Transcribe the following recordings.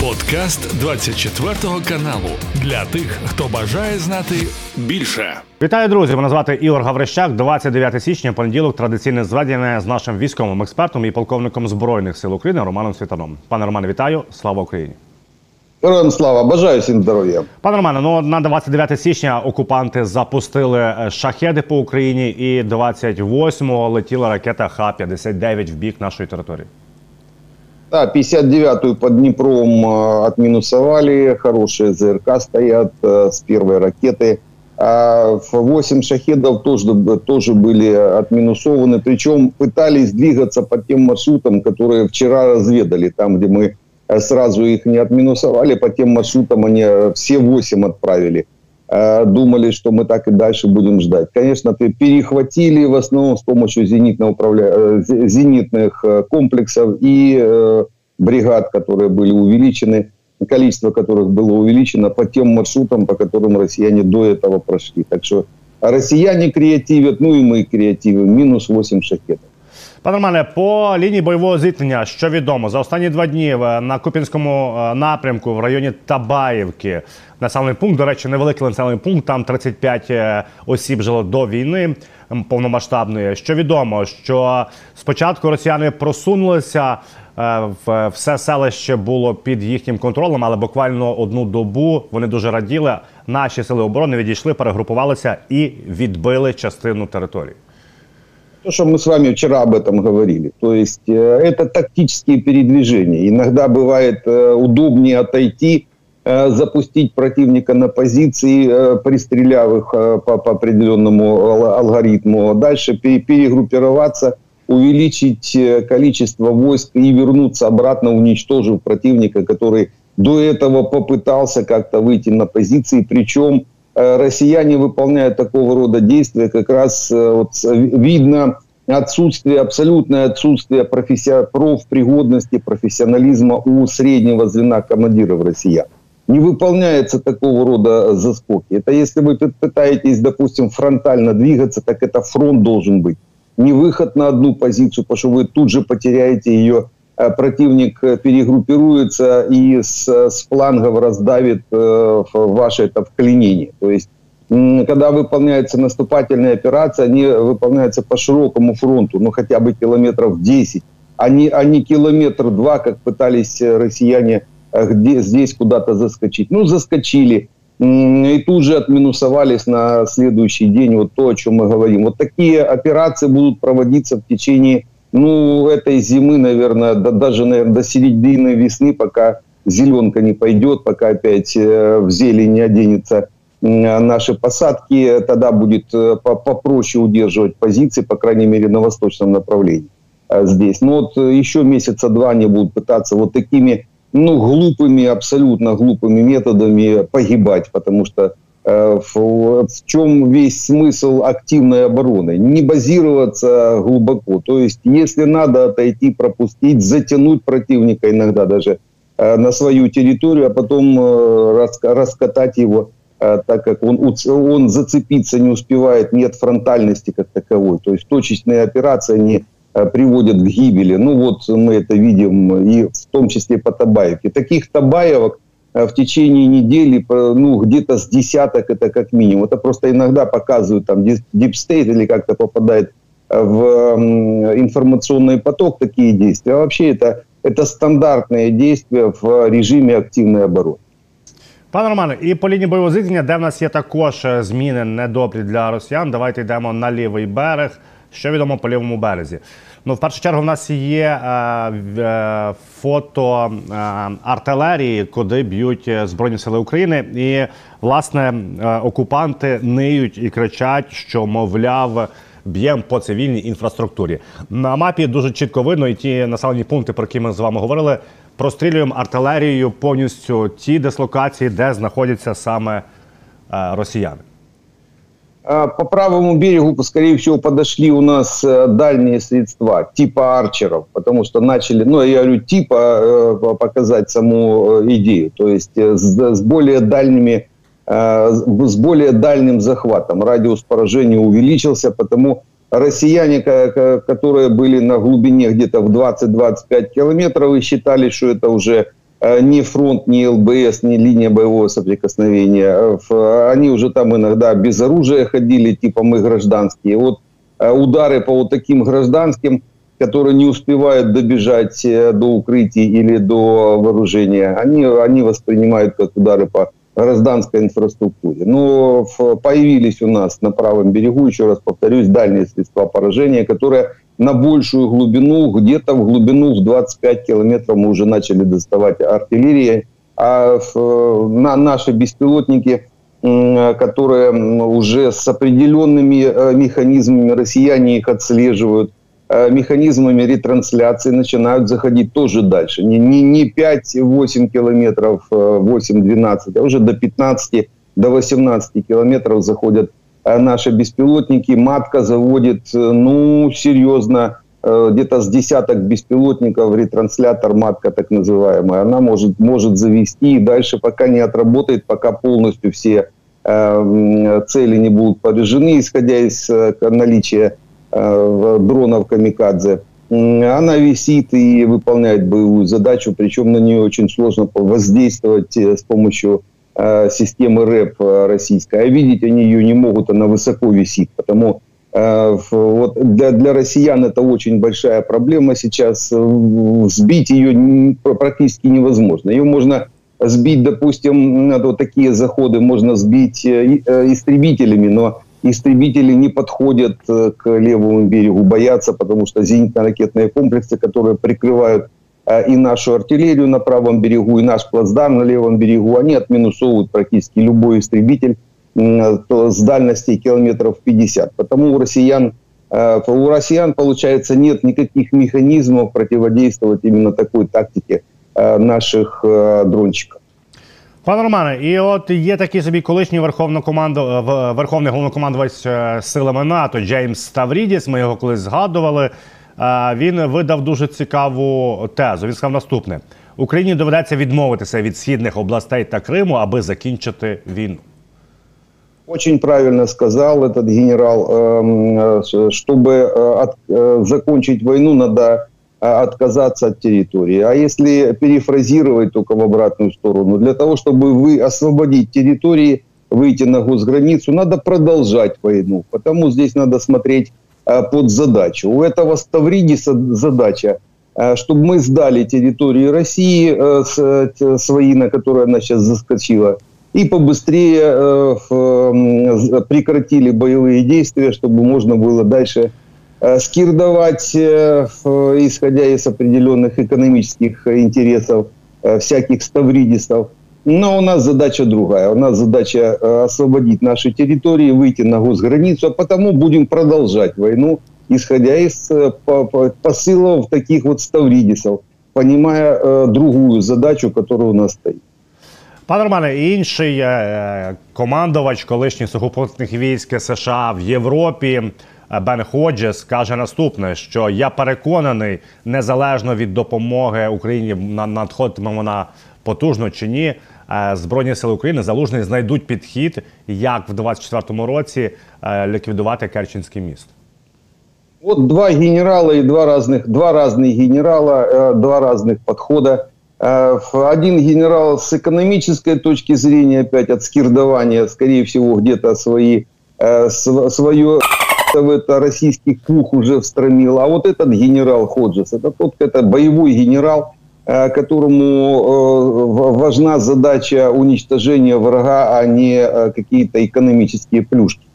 Подкаст 24 каналу для тих, хто бажає знати більше. Вітаю, друзі! Мене звати Ігор Гаврищак. 29 січня, понеділок, традиційне зведення з нашим військовим експертом і полковником збройних сил України Романом Світаном. Пане Романе, вітаю! Слава Україні! Героям слава, бажаю всім здоров'я. Пане Романе, ну на 29 січня окупанти запустили е, шахеди по Україні, і 28-го летіла ракета Х-59 в бік нашої території. Да, 59-ю под Днепром э, отминусовали, хорошие ЗРК стоят э, с первой ракеты. А 8 шахедов тоже, тоже были отминусованы, причем пытались двигаться по тем маршрутам, которые вчера разведали, там, где мы э, сразу их не отминусовали, по тем маршрутам они все 8 отправили. Э, думали, что мы так и дальше будем ждать. Конечно, перехватили в основном с помощью зенитного управля... Э, зенитных э, комплексов и бригад, которые были увеличены, количество которых было увеличено по тем маршрутам, по которым россияне до этого прошли. Так что россияне креативят, ну и мы креативим. Минус 8 шахетов. Пане Романе, по лінії бойового зіткнення, що відомо, за останні два дні на Купінському напрямку в районі Табаївки населений пункт, до речі, невеликий населений пункт. Там 35 е, осіб жило до війни повномасштабної. Що відомо, що спочатку росіяни просунулися. Е, все селище було під їхнім контролем, але буквально одну добу вони дуже раділи. Наші сили оборони відійшли, перегрупувалися і відбили частину території. То, что мы с вами вчера об этом говорили. То есть э, это тактические передвижения. Иногда бывает э, удобнее отойти, э, запустить противника на позиции, э, пристреляв их э, по, по определенному алгоритму. Дальше перегруппироваться, увеличить э, количество войск и вернуться обратно, уничтожив противника, который до этого попытался как-то выйти на позиции. Причем россияне выполняют такого рода действия, как раз э, вот, видно отсутствие, абсолютное отсутствие професси... профпригодности, профессионализма у среднего звена командиров россиян. Не выполняется такого рода заскоки. Это если вы пытаетесь, допустим, фронтально двигаться, так это фронт должен быть. Не выход на одну позицию, потому что вы тут же потеряете ее Э, противник э, перегруппируется и с, с флангов раздавит э, ваше это вклинение. То есть когда выполняется наступательная операция, они выполняются по широкому фронту, ну хотя бы километров 10, а не, а не километр два, как пытались россияне где, здесь куда-то заскочить. Ну, заскочили, и тут же отминусовались на следующий день, вот то, о чем мы говорим. Вот такие операции будут проводиться в течение ну, этой зимы, наверное, да, даже, наверное, до середины весны, пока зеленка не пойдет, пока опять э, в зелень не оденется наши посадки, тогда будет э, попроще удерживать позиции, по крайней мере, на восточном направлении э, здесь. Но вот еще месяца два они будут пытаться вот такими, ну, глупыми, абсолютно глупыми методами погибать, потому что Э, в, чем весь смысл активной обороны? Не базироваться глубоко. То есть, если надо отойти, пропустить, затянуть противника иногда даже э, на свою территорию, а потом э, раскатать его, так как он, он зацепиться не успевает, нет фронтальности как таковой. То есть точечные операции не приводят к гибели. Ну вот мы это видим и в том числе по Табаевке. Таких Табаевок в течение недели, ну, где-то с десяток это как минимум. Это просто иногда показывают там Deep State или как-то попадает э, в информационный поток такие действия. А вообще это, это стандартные действия в режимі активної оборони. Пане Романе, і по лінії бойового зіткнення, де в нас є також е, зміни недобрі для росіян. Давайте йдемо на лівий берег. Що відомо по лівому березі? Ну, в першу чергу, в нас є е, е, фото е, артилерії, куди б'ють Збройні Сили України, і власне окупанти ниють і кричать, що мовляв. Б'ємо по цивільній інфраструктурі. На мапі дуже чітко видно, і ті населені пункти, про які ми з вами говорили, прострілюємо артилерією повністю ті дислокації, де знаходяться саме росіяни. А, по правому берегу, скорее всего, подошли у нас э, дальние средства, типа арчеров, потому что начали, ну, я говорю, типа э, показать саму э, идею, то есть с, с более дальними, с более дальним захватом. Радиус поражения увеличился, потому россияне, которые были на глубине где-то в 20-25 километров и считали, что это уже ни фронт, ни ЛБС, ни линия боевого соприкосновения. Они уже там иногда без оружия ходили, типа мы гражданские. Вот удары по вот таким гражданским, которые не успевают добежать до укрытий или до вооружения, они, они воспринимают как удары по гражданской инфраструктуре. Но появились у нас на правом берегу, еще раз повторюсь, дальние средства поражения, которые на большую глубину, где-то в глубину в 25 километров мы уже начали доставать артиллерии, а на наши беспилотники, которые уже с определенными э, механизмами, россияне их отслеживают, Э, механизмами ретрансляции начинают заходить тоже дальше. Не, не, не 5-8 километров, 8-12, э, а уже до 15 до 18 километров заходят э, наши беспилотники. Матка заводит, ну, серьезно, где-то с десяток беспилотников, ретранслятор матка так называемая, она может, может завести и дальше пока не отработает, пока полностью все э, цели не будут поражены, исходя из э, наличия Э, дронов «Камикадзе». Она висит и выполняет боевую задачу, причем на нее очень сложно воздействовать э, с помощью э, системы РЭП российской. А видеть они ее не могут, она высоко висит. Потому вот для, для россиян это очень большая проблема сейчас. Сбить ее практически невозможно. Ее можно сбить, допустим, вот такие заходы можно сбить истребителями, но истребители не подходят э, к левому берегу, боятся, потому что зенитно-ракетные комплексы, которые прикрывают э, и нашу артиллерию на правом берегу, и наш плацдарм на левом берегу, они отминусовывают практически любой истребитель с дальности километров 50. Потому у россиян, э, у россиян, получается, нет никаких механизмов противодействовать именно такой тактике наших дрончиков. Пане Романе, і от є такий собі колишній верховнокоманду... верховний головнокомандувач е, силами НАТО Джеймс Ставрідіс. Ми його колись згадували. Е, він видав дуже цікаву тезу. Він сказав наступне: Україні доведеться відмовитися від східних областей та Криму, аби закінчити війну. Очень правильно сказал этот генерал, чтобы закончить войну, надо а, отказаться от территории. А если перефразировать только в обратную сторону, для того, чтобы вы освободить территории, выйти на госграницу, надо продолжать войну. Потому здесь надо смотреть а, под задачу. У этого Ставридиса задача, а, чтобы мы сдали территории России а, свои, на которые она сейчас заскочила, и побыстрее прекратили боевые действия, чтобы можно было дальше Э, скирдовать, э, исходя из определенных экономических интересов э, всяких ставридистов. Но у нас задача другая. У нас задача освободить наши территории, выйти на госграницу, а потому будем продолжать войну, исходя из посылов таких вот ставридисов, понимая другую задачу, которая у нас стоит. Пане Романе, інший командувач колишніх сухопутних військ США в Європі Бен Ходжес каже наступне: що я переконаний, незалежно від допомоги Україні надходитиме вона потужно чи ні. Е, Збройні сили України залужний знайдуть підхід, як в 24-му році е, ліквідувати Керченський міст. Вот два генерала и два разных, два разных генерала, э, два разных подхода. Э, один генерал с экономической точки зрения, опять от скирдования, скорее всего, где-то свои, э, свое в это российский пух уже встромил. А вот этот генерал Ходжес, это тот, это боевой генерал, э, которому э, важна задача уничтожения врага, а не э, какие-то экономические плюшки.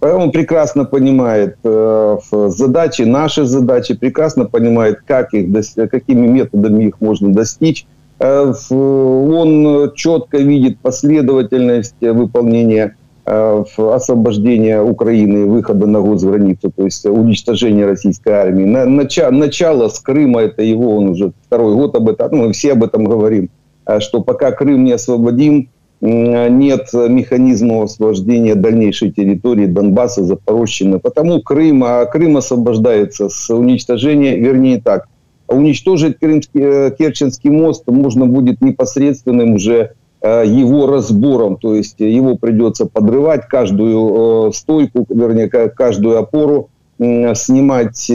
Он прекрасно понимает задачи, наши задачи, прекрасно понимает, как их, какими методами их можно достичь. Он четко видит последовательность выполнения Э, освобождения Украины, выхода на госграницу, то есть уничтожение российской армии. Начало, начало с Крыма, это его, он уже второй год об этом, ну, мы все об этом говорим, э, что пока Крым не освободим, нет механизма освобождения дальнейшей территории Донбасса, Запорожщины. Потому Крым, а Крым освобождается с уничтожения, вернее так, уничтожить Крымский, э, Керченский мост можно будет непосредственным уже Э, его разбором, то есть его придется подрывать, каждую э, стойку, вернее, каждую опору снимать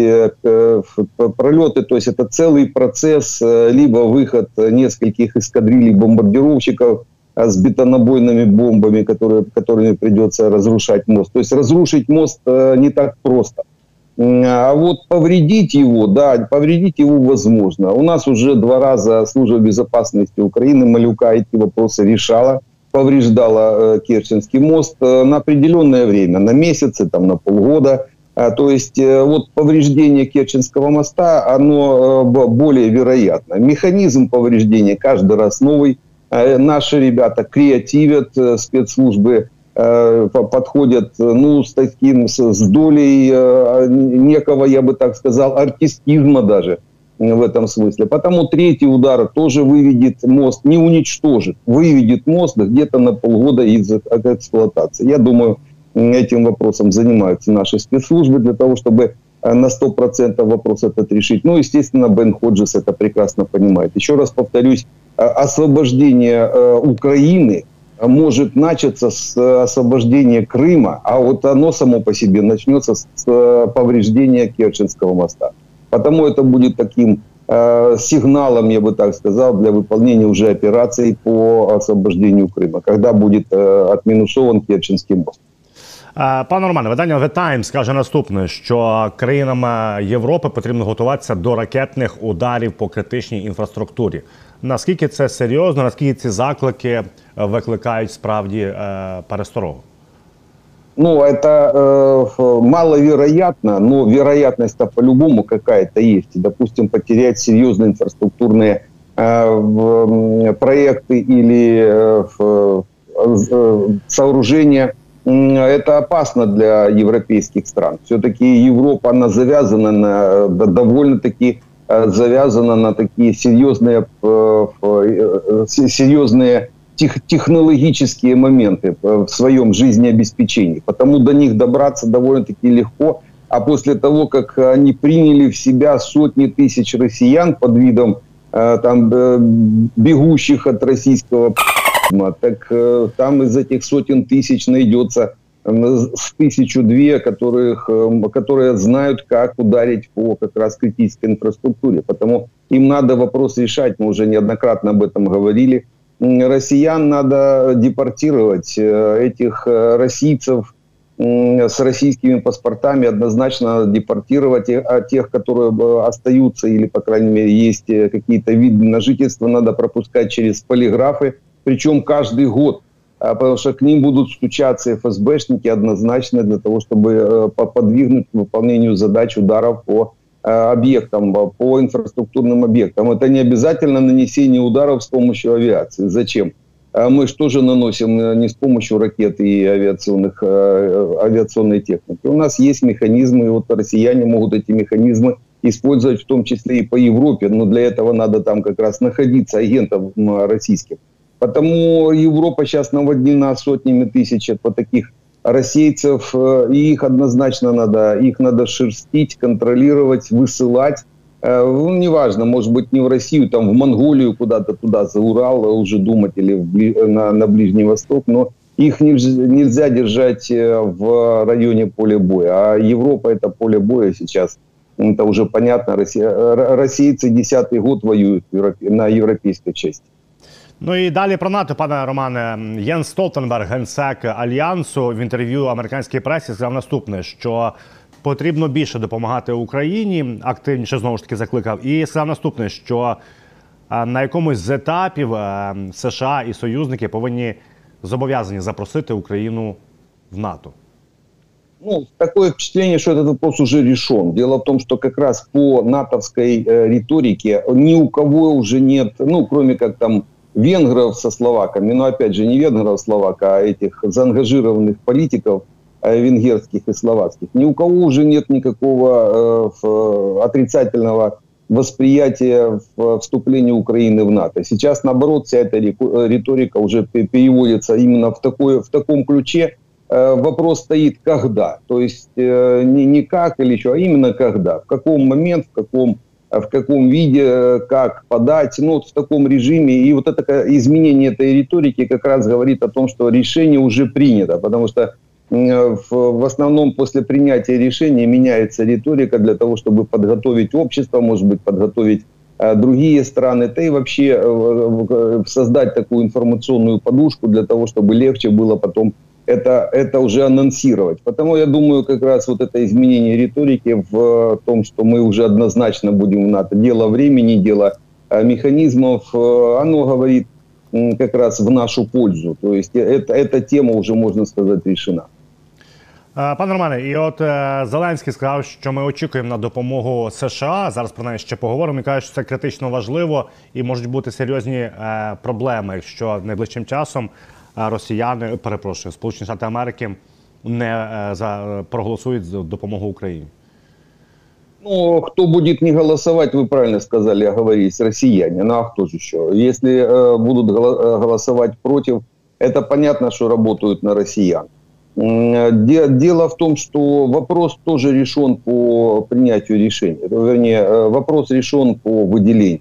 пролеты, то есть это целый процесс, либо выход нескольких эскадрилей бомбардировщиков с бетонобойными бомбами, которые, которыми придется разрушать мост. То есть разрушить мост не так просто. А вот повредить его, да, повредить его возможно. У нас уже два раза служба безопасности Украины Малюка эти вопросы решала, повреждала э, Керченский мост э, на определенное время, на месяцы, там, на полгода. А, то есть э, вот повреждение Керченского моста, оно более вероятно. Механизм повреждения каждый раз новый. Наши ребята креативят, спецслужбы подходят ну, с таким, с, долей э, некого, я бы так сказал, артистизма даже в этом смысле. Потому третий удар тоже выведет мост, не уничтожит, выведет мост где-то на полгода из эксплуатации. Я думаю, этим вопросом занимаются наши спецслужбы для того, чтобы э, на 100% вопрос этот решить. Ну, естественно, Бен Ходжес это прекрасно понимает. Еще раз повторюсь, освобождение Украины – может начаться с э, освобождения Крыма, а вот оно само по себе начнется с э, повреждения Керченского моста. Потому это будет таким э, сигналом, я бы так сказал, для выполнения уже операций по освобождению Крыма, когда будет э, отмінусован Керченський мост. Пане Романе, видання The Times каже наступне: що країнам Європи потрібно готуватися до ракетних ударів по критичній інфраструктурі. Наскільки це серйозно? Наскільки ці заклики викликають справді пересторогу? Ну, это э, маловероятно, но вероятность-то по-любому какая-то есть. Допустим, потерять серьезные инфраструктурные э, проекты или э, э, сооружения, это опасно для европейских стран. Все-таки Европа, она завязана на довольно-таки Э, завязана на такие серьезные, э, э, серьезные тех, технологические моменты в своем жизнеобеспечении. Потому до них добраться довольно-таки легко. А после того, как они приняли в себя сотни тысяч россиян под видом там, бегущих от российского так там из этих сотен тысяч найдется с тысячу-две, которых, эм, которые знают, как ударить по как раз критической инфраструктуре. Потому им надо вопрос решать, мы уже неоднократно об этом говорили. Россиян надо депортировать, э, этих э, российцев с российскими паспортами однозначно депортировать, а тех, которые э, остаются или, по крайней мере, есть какие-то виды на жительство, надо пропускать через полиграфы, причем каждый год потому что к ним будут стучаться ФСБшники однозначно для того, чтобы подвигнуть к выполнению задач ударов по объектам, по инфраструктурным объектам. Это не обязательно нанесение ударов с помощью авиации. Зачем? А мы же тоже наносим э, не с помощью ракет и авиационных, авиационной техники. У нас есть механизмы, и вот россияне могут эти механизмы использовать в том числе и по Европе, но для этого надо там как раз находиться агентов российских. Потому Европа сейчас наводнена сотнями тысяч по таких российцев, э, и их однозначно надо, их надо шерстить, контролировать, высылать. Э, ну, неважно, может быть, не в Россию, там в Монголию куда-то туда, за Урал уже думать, или в, на, на Ближний Восток, но их нельзя, нельзя держать э, в районе поля боя. А Европа это поле боя сейчас. Это уже понятно. Россия, российцы десятый год воюют на европейской части. Ну і далі про НАТО, пане Романе, Єн Столтенберг, генсек альянсу, в інтерв'ю американській пресі сказав наступне: що потрібно більше допомагати Україні, активніше знову ж таки закликав, і сказав наступне, що на якомусь з етапів США і союзники повинні зобов'язані запросити Україну в НАТО. Ну, такое впечатление, что этот вопрос уже решен. Дело в том, что как раз по натовской э, риторике ни у кого уже нет, ну, кроме как там венгров со словаками, но опять же не венгров, словака, а этих заангажированных политиков э, венгерских и словацких. Ни у кого уже нет никакого э, отрицательного восприятия вступления Украины в НАТО. Сейчас, наоборот, вся эта риторика уже переводится именно в, такое, в таком ключе. Э, вопрос стоит «когда?». То есть э, не, не как или еще, а именно «когда?». В каком момент, в каком в каком виде, как подать, ну, вот в таком режиме. И вот это изменение этой риторики как раз говорит о том, что решение уже принято, потому что в, основном после принятия решения меняется риторика для того, чтобы подготовить общество, может быть, подготовить другие страны, да и вообще создать такую информационную подушку для того, чтобы легче было потом это, это уже анонсировать. Потому я думаю, как раз вот это изменение риторики в том, что мы уже однозначно будем в НАТО. Дело времени, дело механизмов, оно говорит как раз в нашу пользу. То есть это, эта тема уже, можно сказать, решена. Пане Романе, і от е, Зеленський сказав, що ми очікуємо на допомогу США. Зараз про неї ще поговоримо. І каже, що це критично важливо і можуть бути серйозні е, проблеми, якщо найближчим часом е, росіяни перепрошую, Сполучені Штати Америки не е, за проголосують за допомогу Україні. Ну, кто будет не голосовать, вы правильно сказали, оговорились, россияне. Ну, а кто же еще? Если э, будут голосовать против, это понятно, что работают на россиян. Дело в том, что вопрос тоже решен по принятию решения. Вернее, э, вопрос решен по выделению.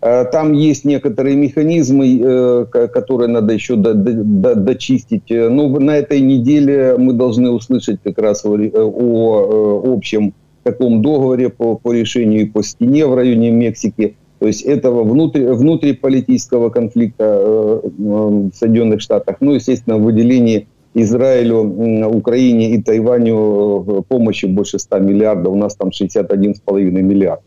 Э, там есть некоторые механизмы, э, которые надо еще дочистить. Но на этой неделе мы должны услышать как раз о общем таком договоре по, по решению по стене в районе Мексики. То есть этого внутри, внутриполитического конфликта в Соединенных Штатах. Ну, естественно, выделение Израилю, Украине и Тайваню э, помощи больше 100 миллиардов, у нас там 61,5 миллиард.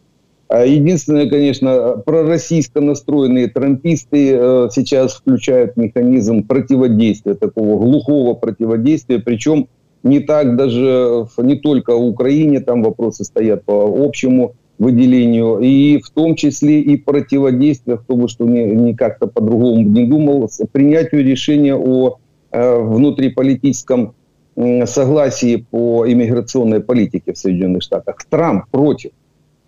А единственное, конечно, пророссийско настроенные трамписты э, сейчас включают механизм противодействия, такого глухого противодействия, причем не так даже, не только в Украине, там вопросы стоят по общему выделению, и в том числе и противодействие, кто бы что ни, ни как-то по-другому не думал, принятию решения о Э, внутриполитическом согласии по иммиграционной политике в Соединенных Штатах. Трамп против.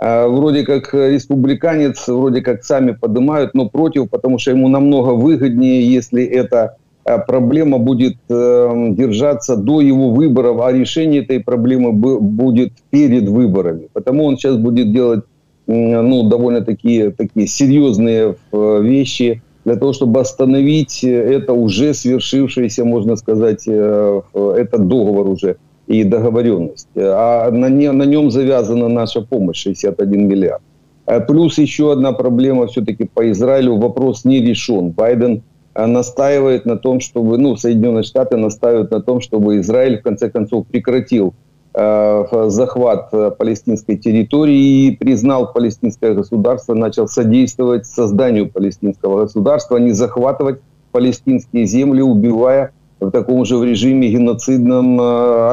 Э, вроде как республиканец, вроде как сами поднимают, но против, потому что ему намного выгоднее, если эта э, проблема будет держаться до его выборов, а решение этой проблемы будет перед выборами. Потому он сейчас будет делать ну, довольно такие, такие серьезные вещи, для того, чтобы остановить это уже свершившееся, можно сказать, э, этот договор уже и договоренность. А на, не, на нем завязана наша помощь, 61 миллиард. А плюс еще одна проблема все-таки по Израилю, вопрос не решен. Байден э, настаивает на том, чтобы, ну, Соединенные Штаты настаивают на том, чтобы Израиль в конце концов прекратил Э, захват э, палестинской территории и признал палестинское государство, начал содействовать созданию палестинского государства, а не захватывать палестинские земли, убивая в таком же в режиме геноцидном э,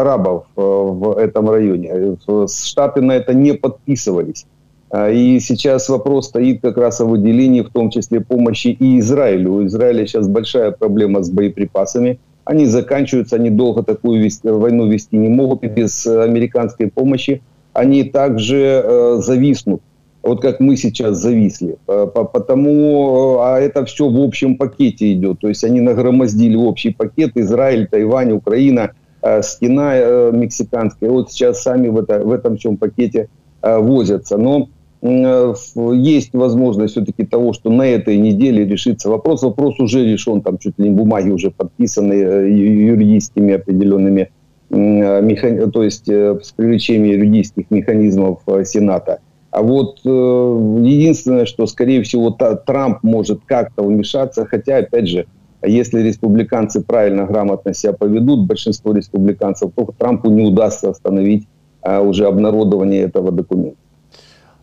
арабов в этом районе. Штаты на это не подписывались. И сейчас вопрос стоит как раз о выделении, в том числе помощи и Израилю. У Израиля сейчас большая проблема с боеприпасами – они заканчиваются, они долго такую вести, войну вести не могут, и без э, американской помощи они также э, зависнут, вот как мы сейчас зависли. Потому, э, а это все в общем пакете идет, то есть они нагромоздили общий пакет, Израиль, Тайвань, Украина, э, стена э, мексиканская, вот сейчас сами в, это, в этом всем пакете э, возятся. Но Э, есть возможность все-таки того, что на этой неделе решится вопрос. Вопрос уже решен, там чуть ли не бумаги уже подписаны э, юридическими определенными, то есть э, с привлечением юридических механизмов Сената. А вот единственное, что, скорее всего, Трамп может как-то вмешаться, хотя, опять же, если республиканцы правильно, грамотно себя поведут, большинство республиканцев, то Трампу не удастся остановить уже обнародование этого документа.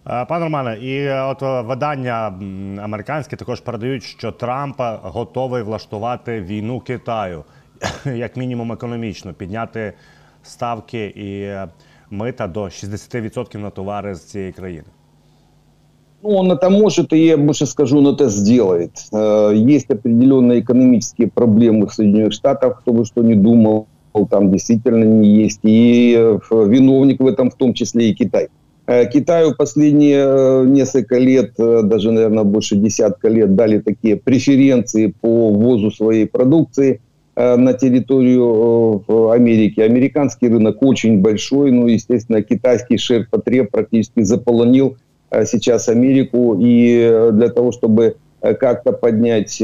Е, пане Романе, і е, от е, видання американські також передають, що Трамп готовий влаштувати війну Китаю, як мінімум економічно, підняти ставки і мита до 60% на товари з цієї країни. Ну, он это может, и я больше скажу, он это сделает. Есть определенные экономические проблемы в Соединенных Штатах, кто бы что ни думал, там действительно не есть. И виновник в этом в том числе и Китай. Э, Китаю последние э, несколько лет, э, даже, наверное, больше десятка лет, дали такие преференции по ввозу своей продукции на территорию Америки. Американский рынок очень большой, ну, естественно, китайский ширпотреб практически заполонил сейчас Америку. И для того, чтобы как-то поднять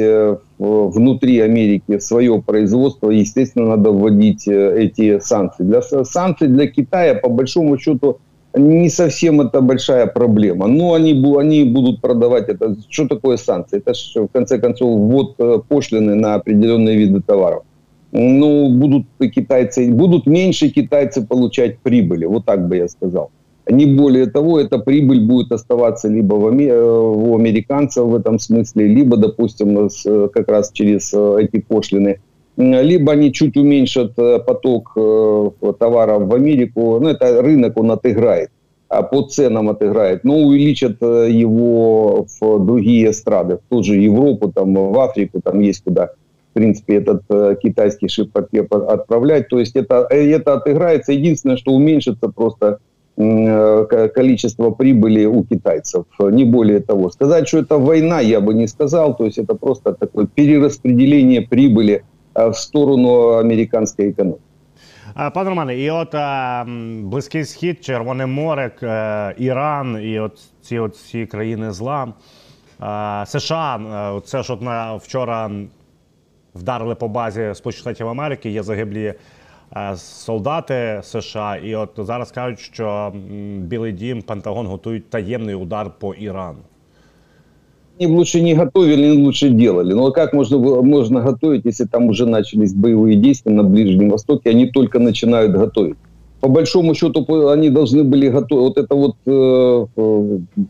внутри Америки свое производство, естественно, надо вводить эти санкции. Для санкций для Китая, по большому счету, не совсем это большая проблема. Но они, они будут продавать это. Что такое санкции? Это же, в конце концов, ввод пошлины на определенные виды товаров. Ну, будут китайцы, будут меньше китайцы получать прибыли. Вот так бы я сказал. Не более того, эта прибыль будет оставаться либо в, у американцев в этом смысле, либо, допустим, как раз через э, эти пошлины либо они чуть уменьшат э, поток э, товаров в Америку, ну, это рынок, он отыграет, а по ценам отыграет, но увеличат э, его в другие страны, в ту же Европу, там, в Африку, там есть куда, в принципе, этот китайский шип-папир отправлять. То есть это, это отыграется. Единственное, что уменьшится просто количество прибыли у китайцев, не более того. Сказать, что это война, я бы не сказал, то есть это просто такое перераспределение прибыли в сторону американської економіки. Пане Романе, і от а, Близький Схід, Червоне море, а, Іран і от ці от ці країни зла. А, США, це ж от на вчора вдарили по базі Сполучених Штатів Америки, є загиблі солдати США. І от зараз кажуть, що Білий Дім, Пентагон готують таємний удар по Ірану они лучше не готовили, не лучше делали. Но как можно, можно готовить, если там уже начались боевые действия на Ближнем Востоке, они только начинают готовить. По большому счету они должны были готовить. Вот это вот, э,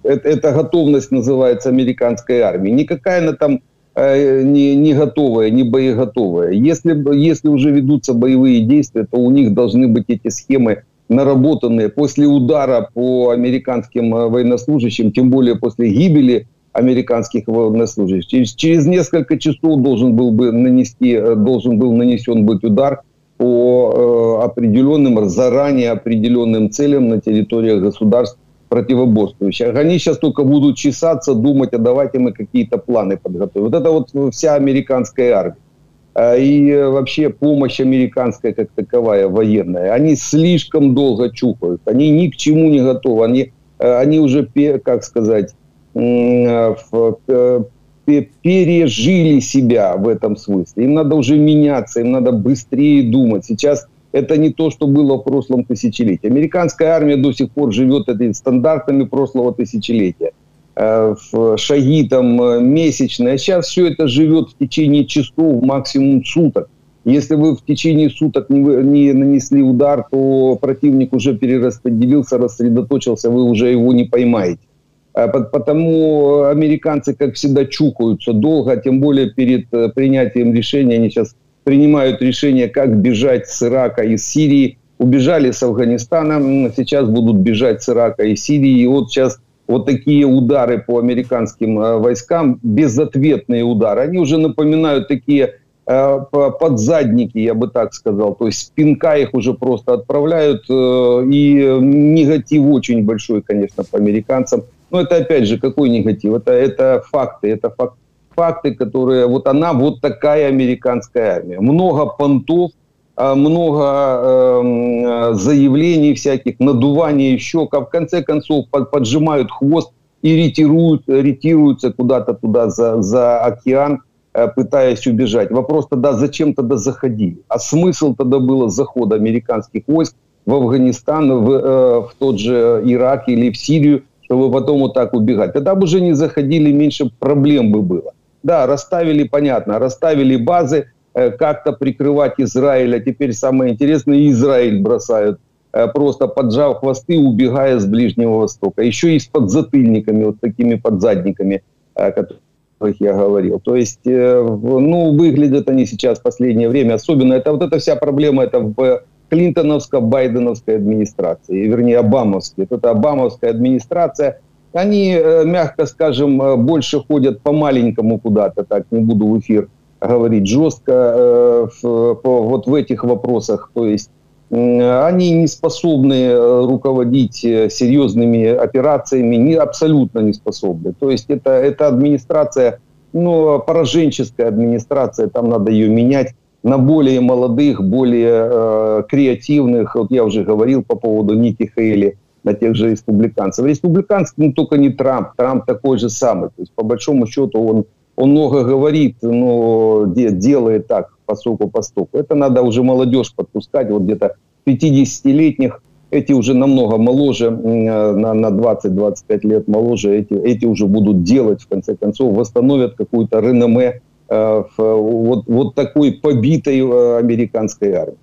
э, эта готовность называется американской армией. Никакая она там э, не, не готовая, не боеготовая. Если, если уже ведутся боевые действия, то у них должны быть эти схемы наработанные после удара по американским э, военнослужащим, тем более после гибели американских военнослужащих. Через, через несколько часов должен был бы нанести, э, должен был нанесен быть удар по э, определенным, заранее определенным целям на территориях государств противоборствующих. Они сейчас только будут чесаться, думать, а давайте мы какие-то планы подготовим. Вот это вот вся американская армия. А, и вообще помощь американская как таковая, военная, они слишком долго чухают, они ни к чему не готовы, они, э, они уже, как сказать, Э, пережили себя в этом смысле. Им надо уже меняться, им надо быстрее думать. Сейчас это не то, что было в прошлом тысячелетии. Американская армия до сих пор живет этими стандартами прошлого тысячелетия. Э, шаги там э, месячные. А сейчас все это живет в течение часов, максимум суток. Если вы в течение суток не, не нанесли удар, то противник уже перераспределился, рассредоточился, вы уже его не поймаете. Э, потому американцы, как всегда, чухаются долго, тем более перед э, принятием решения. Они сейчас принимают решение, как бежать с Ирака и Сирии. Убежали с Афганистана, сейчас будут бежать с Ирака и Сирии. И вот сейчас вот такие удары по американским э, войскам, безответные удары, они уже напоминают такие подзадники, я бы так сказал. То есть спинка их уже просто отправляют. И негатив очень большой, конечно, по американцам. Но это опять же какой негатив? Это, это факты, это факт, факты, которые... Вот она вот такая американская армия. Много понтов, а, много э, заявлений всяких, надувания щек, а в конце концов под, поджимают хвост и ретируют, ретируются куда-то туда за, за океан, э, пытаясь убежать. Вопрос тогда, зачем тогда заходили? А смысл тогда было захода американских войск в Афганистан, в, э, в тот же Ирак или в Сирию, чтобы потом вот так убегать. Тогда бы уже не заходили, меньше проблем бы было. Да, расставили, понятно, расставили базы, э, как-то прикрывать Израиль, а теперь самое интересное, Израиль бросают, э, просто поджав хвосты, убегая с Ближнего Востока. Еще и с подзатыльниками, вот такими подзадниками, о э, которых я говорил. То есть, ну, выглядят они сейчас в последнее время, особенно, это вот эта вся проблема, это в клинтоновско-байденовской администрации, вернее, обамовской. Вот обамовская администрация, они, э, мягко скажем, э, больше ходят по-маленькому куда-то, так, не буду в эфир говорить жестко, э, в, по, вот в этих вопросах. То есть они не способны руководить серьезными операциями, не, абсолютно не способны. То есть это, это администрация, ну, пораженческая администрация, там надо ее менять на более молодых, более э, креативных, вот я уже говорил по поводу Ники Хейли, на тех же республиканцев. Республиканцы, ну, только не Трамп, Трамп такой же самый. То есть, по большому счету, он он много говорит, но делает так, постоку постоку. Это надо уже молодежь подпускать, вот где-то 50-летних, эти уже намного моложе, на, на 20-25 лет моложе, эти, эти уже будут делать, в конце концов, восстановят какую-то реноме э, вот, вот такой побитой э, американской армии.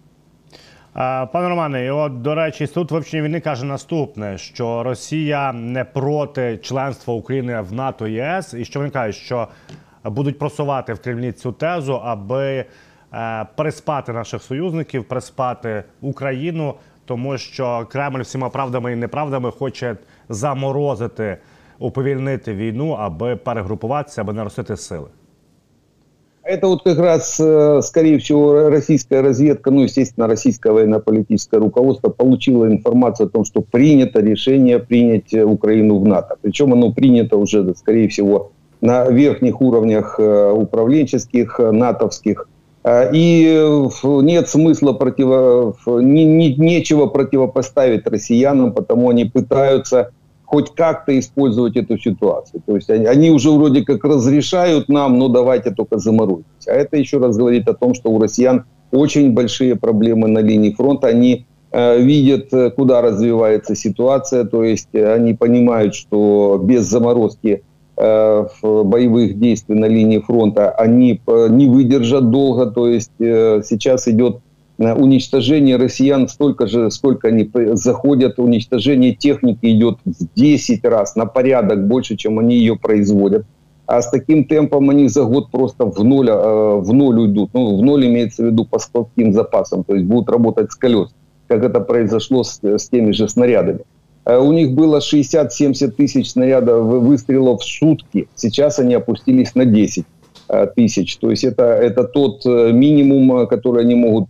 Пане Романе, і от до речі, суд вивчення війни каже наступне: що Росія не проти членства України в НАТО ЄС, і що вони кажуть, що будуть просувати в Кремлі цю тезу, аби е, приспати наших союзників, приспати Україну, тому що Кремль всіма правдами і неправдами хоче заморозити, уповільнити війну, аби перегрупуватися, аби наростити сили. Это вот как раз, э, скорее всего, российская разведка, ну, естественно, российское военно-политическое руководство получило информацию о том, что принято решение принять э, Украину в НАТО. Причем оно принято уже, скорее всего, на верхних уровнях э, управленческих, натовских. И нет смысла противо, не, не, нечего противопоставить россиянам, потому они пытаются хоть как-то использовать эту ситуацию. То есть они, они уже вроде как разрешают нам, но давайте только заморозить. А это еще раз говорит о том, что у россиян очень большие проблемы на линии фронта. Они э, видят, куда развивается ситуация, то есть они понимают, что без заморозки э, боевых действий на линии фронта они э, не выдержат долго. То есть э, сейчас идет уничтожение россиян столько же, сколько они заходят, уничтожение техники идет в 10 раз, на порядок больше, чем они ее производят. А с таким темпом они за год просто в ноль, э, в ноль уйдут. Ну, в ноль имеется в виду по складским запасам, то есть будут работать с колес, как это произошло с, с теми же снарядами. Э, у них было 60-70 тысяч снарядов выстрелов в сутки, сейчас они опустились на 10. Э, тысяч. То есть это, это тот э, минимум, э, который они могут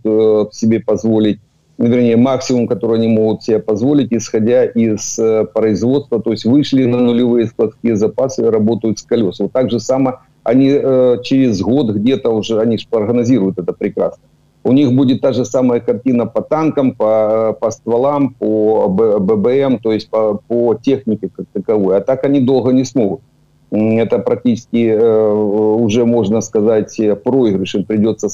себе позволить, ну, вернее, максимум, который они могут себе позволить, исходя из производства. То есть вышли на нулевые складские запасы и работают с колес. Вот так же само они через год где-то уже, они же прогнозируют это прекрасно. У них будет та же самая картина по танкам, по, по стволам, по ББМ, то есть по, по технике как таковой. А так они долго не смогут это практически э, уже, можно сказать, проигрыш, им придется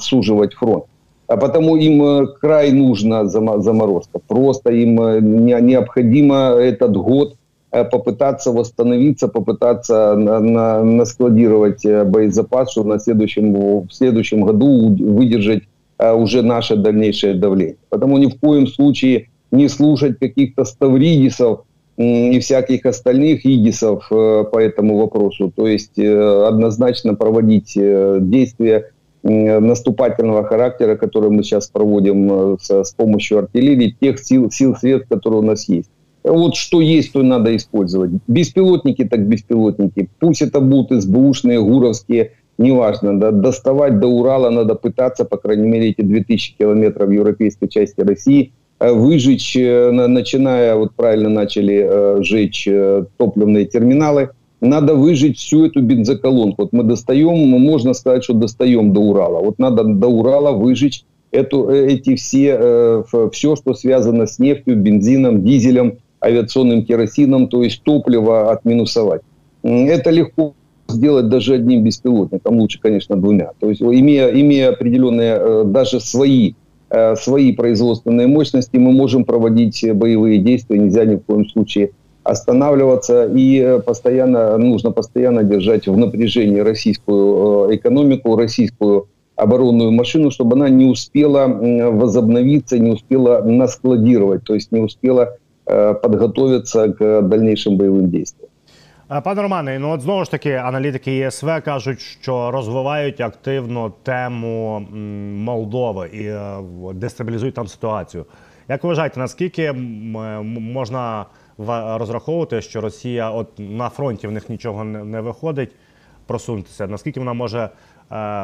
суживать фронт. А потому им э, край нужна заморозка. Просто им э, необходимо этот год попытаться восстановиться, попытаться на, на, наскладировать боезапас, чтобы на следующем, в следующем году выдержать уже наше дальнейшее давление. Потому ни в коем случае не слушать каких-то ставридисов, и всяких остальных ИГИСов э, по этому вопросу. То есть э, однозначно проводить э, действия наступательного характера, которые мы сейчас проводим с, с помощью артиллерии, тех сил, сил, средств, которые у нас есть. Вот что есть, то надо использовать. Беспилотники так беспилотники. Пусть это будут СБУшные, ГУРовские, неважно. Да, доставать до Урала надо пытаться, по крайней мере, эти 2000 километров в европейской части России – выжечь, э, начиная, вот правильно начали э, жечь топливные терминалы, надо выжечь всю эту бензоколонку. Вот мы достаем, можно сказать, что достаем до Урала. Вот надо до Урала выжечь эту, эти все, все, что связано с нефтью, бензином, дизелем, авиационным керосином, то есть топливо отминусовать. Это легко сделать даже одним беспилотником, лучше, конечно, двумя. То есть имея, имея определенные даже свои Э, свои производственные мощности, мы можем проводить боевые действия, нельзя ни в коем случае останавливаться и э, постоянно нужно постоянно держать в напряжении российскую э, экономику, российскую оборонную машину, чтобы она не успела возобновиться, не успела наскладировать, то есть не успела подготовиться к дальнейшим боевым действиям. Е, пане Романе, ну от знову ж таки аналітики ЄСВ кажуть, що розвивають активно тему Молдови і е, дестабілізують там ситуацію. Як ви вважаєте, наскільки е, можна розраховувати, що Росія от на фронті в них нічого не виходить просунутися? Наскільки вона може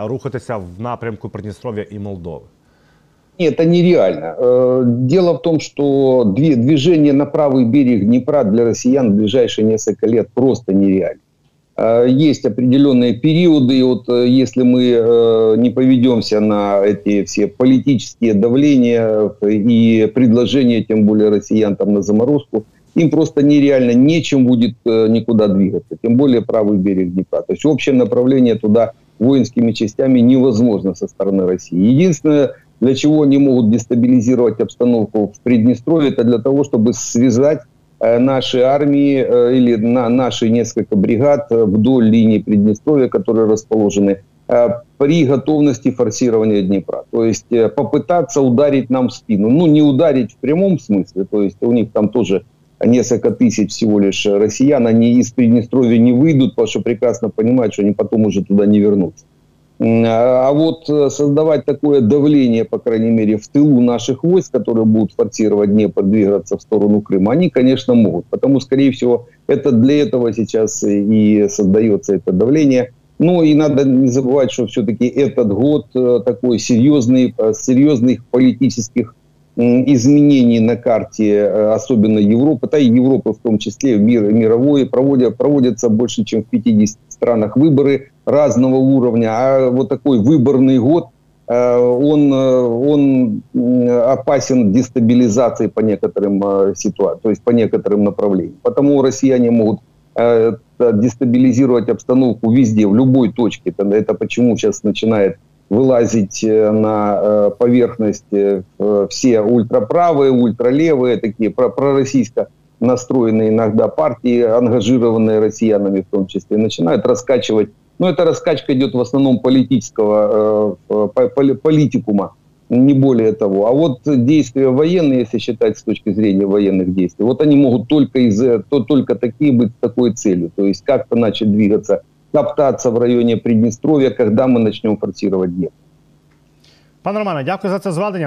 рухатися в напрямку Придністров'я і Молдови? Нет, это нереально. Э, дело в том, что движение на правый берег Днепра для россиян в ближайшие несколько лет просто нереально. Э, есть определенные периоды, и вот э, если мы не поведемся на эти все политические давления и предложения, тем более россиян там на заморозку, им просто нереально нечем будет никуда двигаться, тем более правый берег Днепра. То есть общее направление туда воинскими частями невозможно со стороны России. Единственное, для чего они могут дестабилизировать обстановку в Приднестровье, это для того, чтобы связать э, наши армии э, или на наши несколько бригад вдоль линии Приднестровья, которые расположены при готовности форсирования Днепра. То есть попытаться ударить нам в спину. Ну, не ударить в прямом смысле, то есть у них там тоже несколько тысяч всего лишь россиян, они из Приднестровья не выйдут, потому что прекрасно понимают, что они потом уже туда не вернутся. А, а вот э, создавать такое давление, по крайней мере, в тылу наших войск, которые будут форсировать Днепр, двигаться в сторону Крыма, они, конечно, могут. Потому, скорее всего, это для этого сейчас и создается это давление. Ну и надо не забывать, что все-таки этот год э, такой серьезный, э, серьезных политических изменений на карте, особенно Европы, да и Европы в том числе, мир, мировой, проводят, проводятся больше, чем в 50 странах выборы разного уровня. А вот такой выборный год, э, он, э, он опасен дестабилизацией по некоторым ситуациям, то есть по некоторым направлениям. Потому россияне могут дестабилизировать обстановку везде, в любой точке. Это почему сейчас начинает вылазить э, на э, поверхность э, все ультраправые, ультралевые, такие пророссийско настроенные иногда партии, ангажированные россиянами в том числе, начинают раскачивать. Но ну, эта раскачка идет в основном политического политикума, не более того. А вот действия военные, если считать с точки зрения военных действий, вот они могут только, из, то, только такие быть такой целью. То есть как-то начать двигаться топтаться в районе Приднестровья, когда мы начнем форсировать Днепр. Пане Романе, дякую за це зведення.